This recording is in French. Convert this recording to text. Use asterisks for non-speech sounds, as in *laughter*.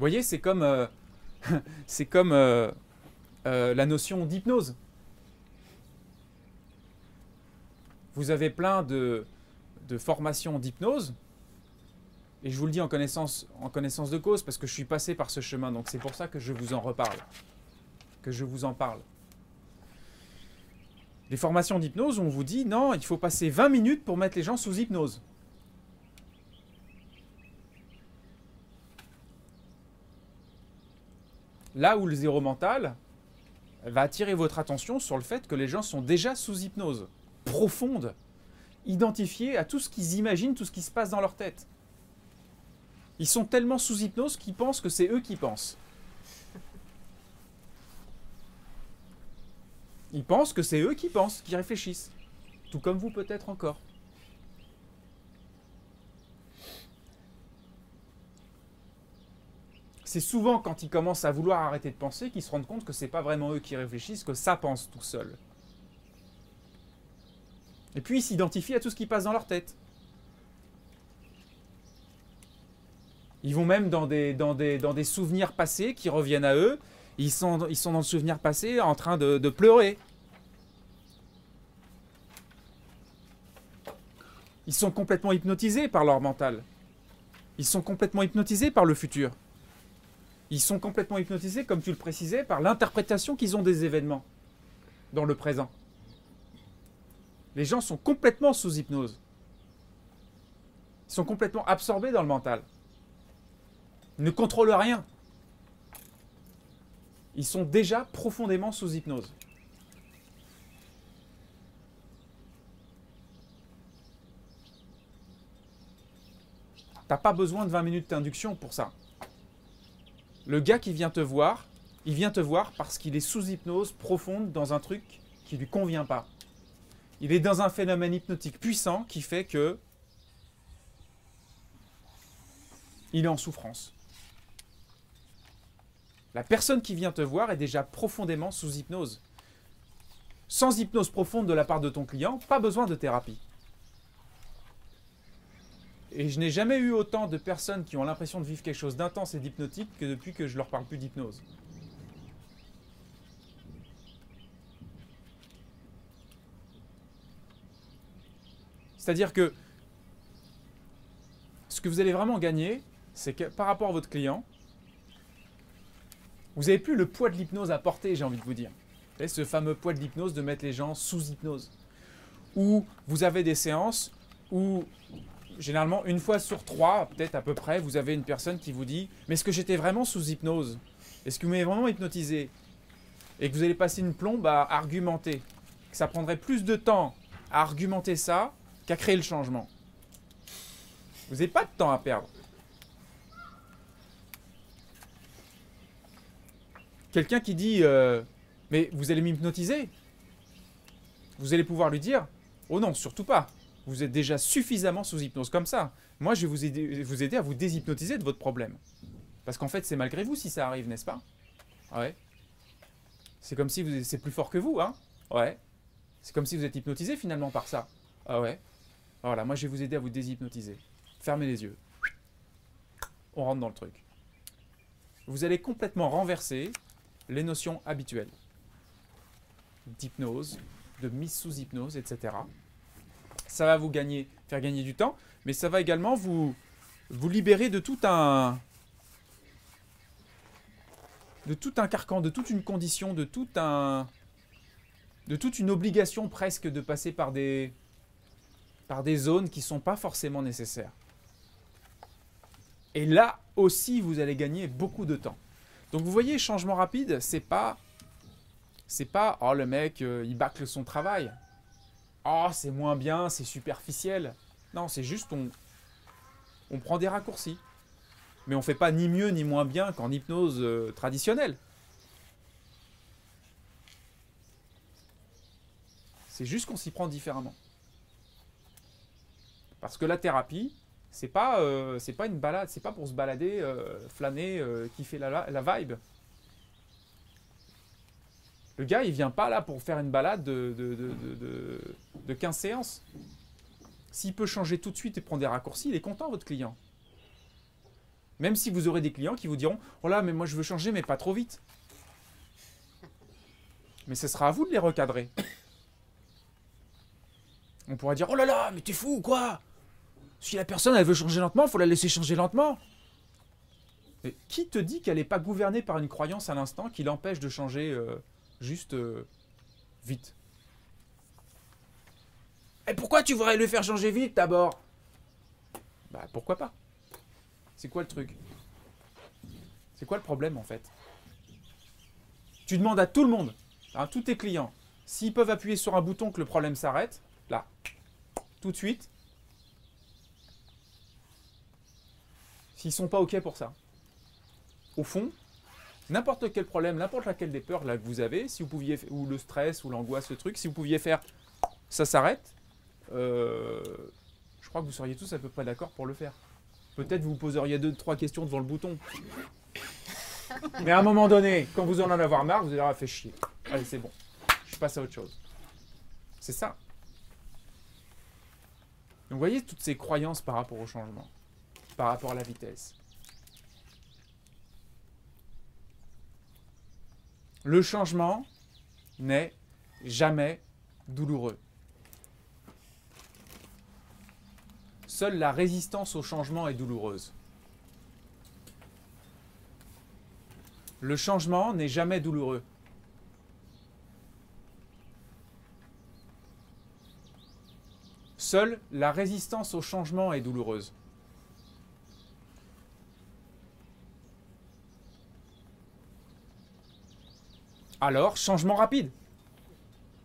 voyez, c'est comme, euh, *laughs* euh, euh, la notion d'hypnose. Vous avez plein de, de formations d'hypnose, et je vous le dis en connaissance, en connaissance de cause, parce que je suis passé par ce chemin, donc c'est pour ça que je vous en reparle, que je vous en parle. Les formations d'hypnose, on vous dit non, il faut passer 20 minutes pour mettre les gens sous hypnose. Là où le zéro mental va attirer votre attention sur le fait que les gens sont déjà sous hypnose profonde, identifiés à tout ce qu'ils imaginent, tout ce qui se passe dans leur tête. Ils sont tellement sous hypnose qu'ils pensent que c'est eux qui pensent. Ils pensent que c'est eux qui pensent, qui réfléchissent. Tout comme vous peut-être encore. C'est souvent quand ils commencent à vouloir arrêter de penser qu'ils se rendent compte que c'est pas vraiment eux qui réfléchissent, que ça pense tout seul. Et puis ils s'identifient à tout ce qui passe dans leur tête. Ils vont même dans des, souvenirs passés qui reviennent à eux. Ils sont, dans le souvenir passé en train de pleurer. Ils sont complètement hypnotisés par leur mental. Ils sont complètement hypnotisés par le futur. Ils sont complètement hypnotisés, comme tu le précisais, par l'interprétation qu'ils ont des événements dans le présent. Les gens sont complètement sous hypnose. Ils sont complètement absorbés dans le mental. Ils ne contrôlent rien. Ils sont déjà profondément sous hypnose. T'as pas besoin de 20 minutes d'induction pour ça. Le gars qui vient te voir, il vient te voir parce qu'il est sous hypnose profonde dans un truc qui lui convient pas. Il est dans un phénomène hypnotique puissant qui fait que il est en souffrance. La personne qui vient te voir est déjà profondément sous hypnose. Sans hypnose profonde de la part de ton client, pas besoin de thérapie. Et je n'ai jamais eu autant de personnes qui ont l'impression de vivre quelque chose d'intense et d'hypnotique que depuis que je leur parle plus d'hypnose. C'est-à-dire que ce que vous allez vraiment gagner, c'est que par rapport à votre client, vous n'avez plus le poids de l'hypnose à porter, j'ai envie de vous dire. Ce fameux poids de l'hypnose de mettre les gens sous hypnose. Ou vous avez des séances où, généralement, une fois sur trois, peut-être à peu près, vous avez une personne qui vous dit Mais est-ce que j'étais vraiment sous hypnose? Est-ce que vous m'avez vraiment hypnotisé? Et que vous allez passer une plombe à argumenter. Que ça prendrait plus de temps à argumenter ça qu'à créer le changement. Vous n'avez pas de temps à perdre. Quelqu'un qui dit euh, Mais vous allez m'hypnotiser? Vous allez pouvoir lui dire Oh non, surtout pas. Vous êtes déjà suffisamment sous hypnose comme ça. Moi, je vais vous aider, à vous déshypnotiser de votre problème. Parce qu'en fait, c'est malgré vous si ça arrive, n'est-ce pas? Ouais. C'est comme si vous, c'est plus fort que vous, hein? Ouais. C'est comme si vous êtes hypnotisé finalement par ça. Ah ouais. Voilà, moi je vais vous aider à vous déshypnotiser. Fermez les yeux. On rentre dans le truc. Vous allez complètement renverser les notions habituelles d'hypnose, de mise sous hypnose, etc. Ça va vous gagner, faire gagner du temps, mais ça va également vous, libérer de tout un de tout un carcan, de toute une condition, de tout un de toute une obligation presque de passer par des par des zones qui ne sont pas forcément nécessaires. Et là aussi, vous allez gagner beaucoup de temps. Donc vous voyez, changement rapide, c'est pas c'est pas oh le mec euh, il bâcle son travail. Oh, c'est moins bien, c'est superficiel. Non, c'est juste on on prend des raccourcis. Mais on fait pas ni mieux ni moins bien qu'en hypnose euh, traditionnelle. C'est juste qu'on s'y prend différemment. Parce que la thérapie, c'est pas, euh, pas une balade, c'est pas pour se balader, euh, flâner, kiffer la, la vibe. Le gars, il vient pas là pour faire une balade de, de, de, de, de 15 séances. S'il peut changer tout de suite et prendre des raccourcis, il est content, votre client. Même si vous aurez des clients qui vous diront Oh là, mais moi je veux changer, mais pas trop vite. Mais ce sera à vous de les recadrer. On pourra dire Oh là là, mais t'es fou ou quoi? Si la personne elle veut changer lentement, faut la laisser changer lentement. Mais qui te dit qu'elle n'est pas gouvernée par une croyance à l'instant qui l'empêche de changer euh, juste euh, vite. Et pourquoi tu voudrais le faire changer vite d'abord? Bah pourquoi pas? C'est quoi le truc? C'est quoi le problème en fait? Tu demandes à tout le monde, à tous tes clients, s'ils peuvent appuyer sur un bouton que le problème s'arrête, là, tout de suite, s'ils sont pas OK pour ça. Au fond, n'importe quel problème, n'importe laquelle des peurs là, que vous avez, si vous pouviez, ou le stress, ou l'angoisse, le truc, si vous pouviez faire, ça s'arrête, euh, je crois que vous seriez tous à peu près d'accord pour le faire. Peut-être vous poseriez deux, trois questions devant le bouton. *laughs* Mais à un moment donné, quand vous en en avoir marre, vous allez avoir fait chier. Allez, c'est bon. Je passe à autre chose. C'est ça. Donc vous voyez toutes ces croyances par rapport au changement, par rapport à la vitesse. Le changement n'est jamais douloureux. Seule la résistance au changement est douloureuse. Le changement n'est jamais douloureux. Seule la résistance au changement est douloureuse. Alors, changement rapide.